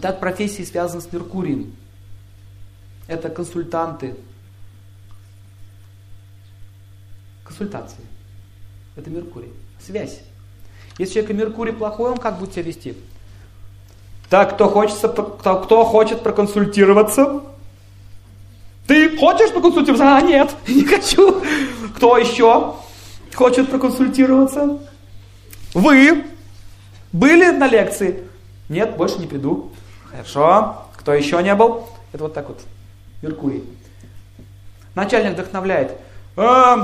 Так профессии связаны с Меркурием. Это консультанты. Консультации. Это Меркурий. Связь. Если человек Меркурий плохой, он как будет себя вести? Так, кто, хочется, кто, кто хочет проконсультироваться? Ты хочешь проконсультироваться? А, нет, не хочу. Кто еще хочет проконсультироваться? Вы были на лекции? Нет, больше не приду. Хорошо. Кто еще не был? Это вот так вот. Меркурий. Начальник вдохновляет. «Э,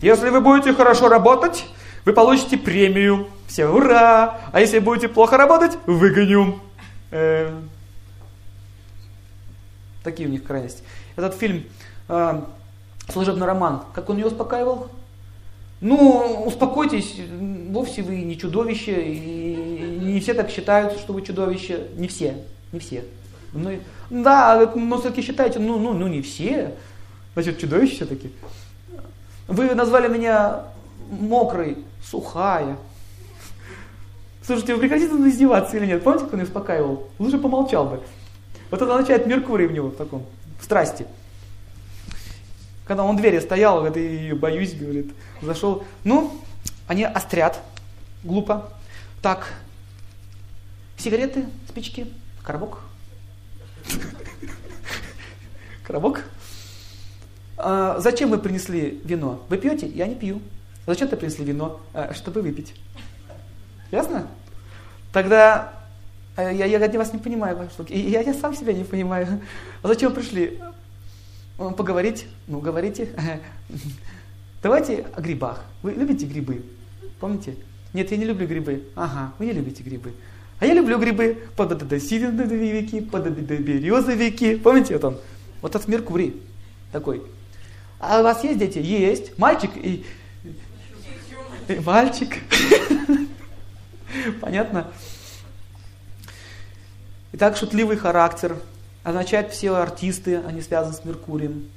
если вы будете хорошо работать, вы получите премию. Все, ура! А если будете плохо работать, выгоню. Э, такие у них крайности. Этот фильм э, «Служебный роман», как он ее успокаивал? Ну, успокойтесь, вовсе вы не чудовище, и не все так считают, что вы чудовище. Не все, не все. Ну, да, но все-таки считаете, ну, ну, ну не все. Значит, чудовище все-таки. Вы назвали меня мокрой, сухая. Слушайте, вы прекратите издеваться или нет? Помните, как он ее успокаивал? Лучше помолчал бы. Вот это означает Меркурий в него в таком, в страсти. Когда он в двери стоял, говорит, я боюсь, говорит, зашел. Ну, они острят, глупо. Так, сигареты, спички, коробок. Коробок. А, зачем вы принесли вино? Вы пьете? Я не пью. Зачем ты принесли вино? А, чтобы выпить. Ясно? Тогда э, я, я, я вас не понимаю. Я, я сам себя не понимаю. А зачем вы пришли? Поговорить? Ну, говорите. Давайте о грибах. Вы любите грибы? Помните? Нет, я не люблю грибы. Ага, вы не любите грибы. А я люблю грибы. Пододосиловики, пододоберезовики. Помните вот он? Вот этот Меркурий такой. А у вас есть дети? Есть. Мальчик и... и мальчик. Понятно? Итак, шутливый характер означает все артисты, они связаны с Меркурием.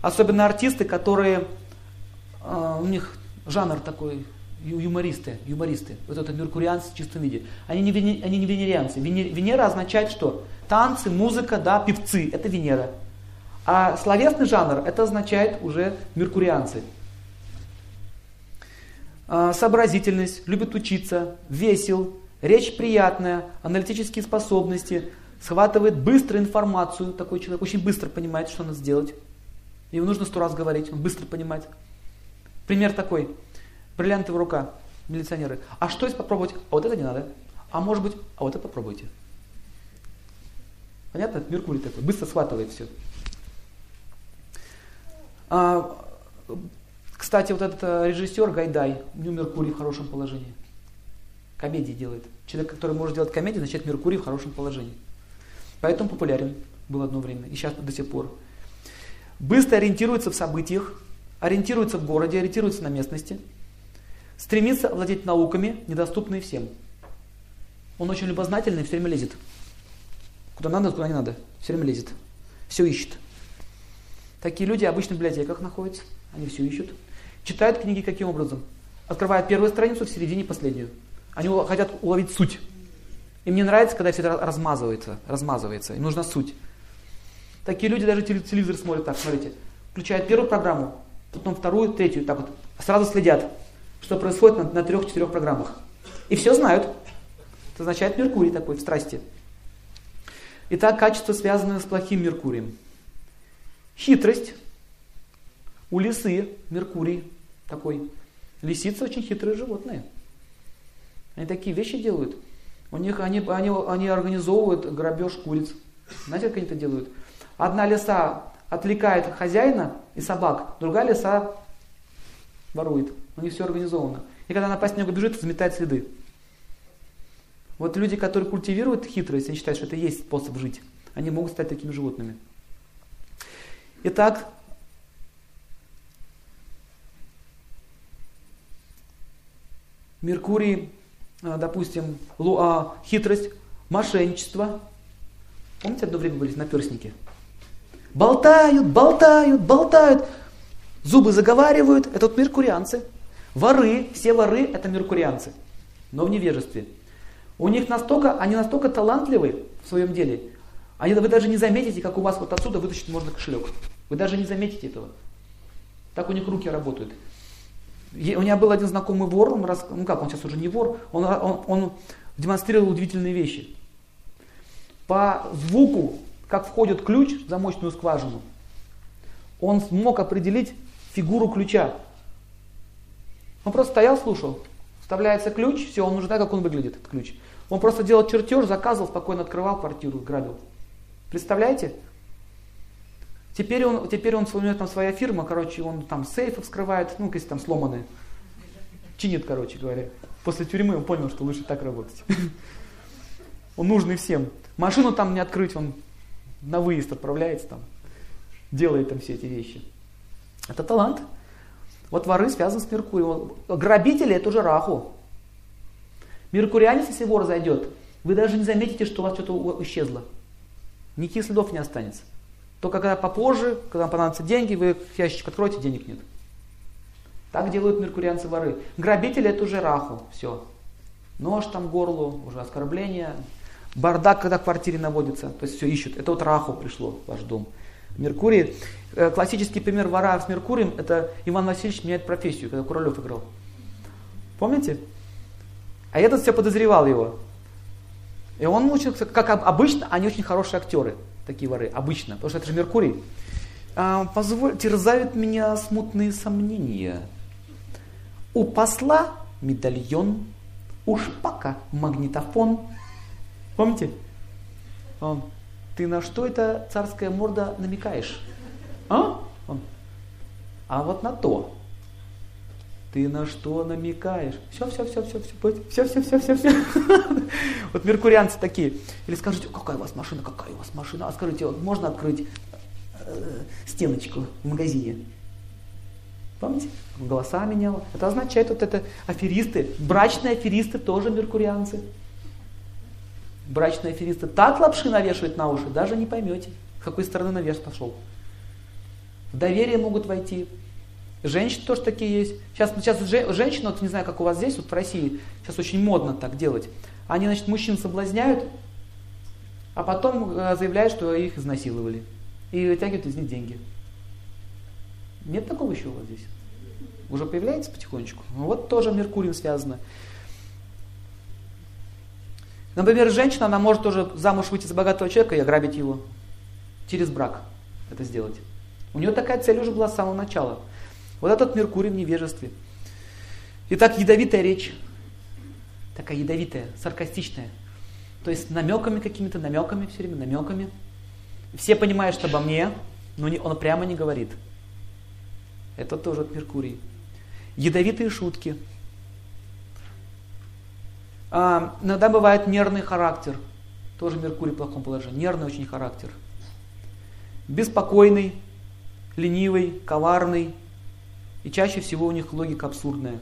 Особенно артисты, которые, э, у них жанр такой, юмористы, юмористы. Вот это меркурианцы в чистом виде. Они не, они не венерианцы. Венера означает что? Танцы, музыка, да, певцы. Это Венера. А словесный жанр, это означает уже меркурианцы. А, сообразительность, любит учиться, весел, речь приятная, аналитические способности, схватывает быстро информацию, такой человек очень быстро понимает, что надо сделать. Ему нужно сто раз говорить, он быстро понимает. Пример такой. Бриллиантовая рука, милиционеры. А что если попробовать? А вот это не надо. А может быть, а вот это попробуйте. Понятно? Меркурий такой, быстро схватывает все. А, кстати, вот этот э, режиссер Гайдай, у него Меркурий в хорошем положении. Комедии делает. Человек, который может делать комедии, значит Меркурий в хорошем положении. Поэтому популярен был одно время и сейчас до сих пор. Быстро ориентируется в событиях, ориентируется в городе, ориентируется на местности, стремится владеть науками, недоступные всем. Он очень любознательный, все время лезет. Куда надо, куда не надо. Все время лезет. Все ищет. Такие люди обычно в библиотеках находятся. Они все ищут. Читают книги каким образом? Открывают первую страницу, в середине последнюю. Они хотят уловить суть. Им не нравится, когда все это размазывается, размазывается. Им нужна суть. Такие люди даже телевизор смотрят так, смотрите. Включают первую программу, потом вторую, третью, так вот. Сразу следят, что происходит на, на трех-четырех программах. И все знают. Это означает Меркурий такой в страсти. Итак, качество, связанное с плохим Меркурием. Хитрость. У лисы Меркурий такой. Лисицы очень хитрые животные. Они такие вещи делают. У них они, они, они организовывают грабеж куриц. Знаете, как они это делают? Одна лиса отвлекает хозяина и собак, другая лиса ворует. У них все организовано. И когда она по снегу бежит, заметает следы. Вот люди, которые культивируют хитрость, они считают, что это есть способ жить. Они могут стать такими животными. Итак, Меркурий, а, допустим, а, хитрость, мошенничество. Помните, одно время были наперсники? Болтают, болтают, болтают. Зубы заговаривают. Это вот меркурианцы. Воры, все воры это меркурианцы. Но в невежестве. У них настолько, они настолько талантливы в своем деле, они, вы даже не заметите, как у вас вот отсюда вытащить можно кошелек. Вы даже не заметите этого. Так у них руки работают. У меня был один знакомый вор, он рас... ну как, он сейчас уже не вор, он, он, он демонстрировал удивительные вещи. По звуку, как входит ключ в замочную скважину, он смог определить фигуру ключа. Он просто стоял, слушал. Вставляется ключ, все, он уже знает, как он выглядит, этот ключ. Он просто делал чертеж, заказывал, спокойно открывал квартиру, грабил. Представляете? Теперь он, теперь он, у него там своя фирма, короче, он там сейфы вскрывает, ну, если там сломанные. Чинит, короче говоря. После тюрьмы он понял, что лучше так работать. Он нужный всем. Машину там не открыть, он на выезд отправляется там, делает там все эти вещи. Это талант. Вот воры связаны с Меркурием. Грабители это уже Раху. Меркурианец, если вор зайдет, вы даже не заметите, что у вас что-то исчезло. Никаких следов не останется. Только когда попозже, когда вам понадобятся деньги, вы ящичек откроете, денег нет. Так делают меркурианцы воры. Грабители это уже раху, все. Нож там горлу, уже оскорбление. Бардак, когда в квартире наводится, то есть все ищут. Это вот раху пришло в ваш дом. Меркурий, э, классический пример вора с Меркурием, это Иван Васильевич меняет профессию, когда Куролев играл. Помните? А этот все подозревал его. И он мучился, как обычно, они очень хорошие актеры, такие воры, обычно, потому что это же Меркурий. А, позволь, терзают меня смутные сомнения. У посла медальон, у шпака магнитофон. Помните? Ты на что это царская морда намекаешь? А? Он, а вот на то. Ты на что намекаешь? Все, все, все, все, все, все, все, все, все, все. Вот меркурианцы такие. Или скажите, какая у вас машина, какая у вас машина? А скажите, вот можно открыть э, стеночку в магазине? Помните? Голоса меняла. Это означает вот это аферисты. Брачные аферисты тоже меркурианцы. Брачные аферисты так лапши навешивают на уши, даже не поймете, с какой стороны наверх пошел. В доверие могут войти, Женщины тоже такие есть. Сейчас, сейчас женщины, вот не знаю, как у вас здесь, вот в России, сейчас очень модно так делать. Они, значит, мужчин соблазняют, а потом э, заявляют, что их изнасиловали. И вытягивают из них деньги. Нет такого еще у вас здесь? Уже появляется потихонечку? Ну вот тоже Меркурием связано. Например, женщина, она может тоже замуж выйти за богатого человека и ограбить его. Через брак это сделать. У нее такая цель уже была с самого начала. Вот этот Меркурий в невежестве. Итак, ядовитая речь. Такая ядовитая, саркастичная. То есть намеками какими-то, намеками все время, намеками. Все понимают, что обо мне, но он прямо не говорит. Это тоже от Меркурий. Ядовитые шутки. А, иногда бывает нервный характер. Тоже Меркурий в плохом положении. Нервный очень характер. Беспокойный, ленивый, коварный, и чаще всего у них логика абсурдная.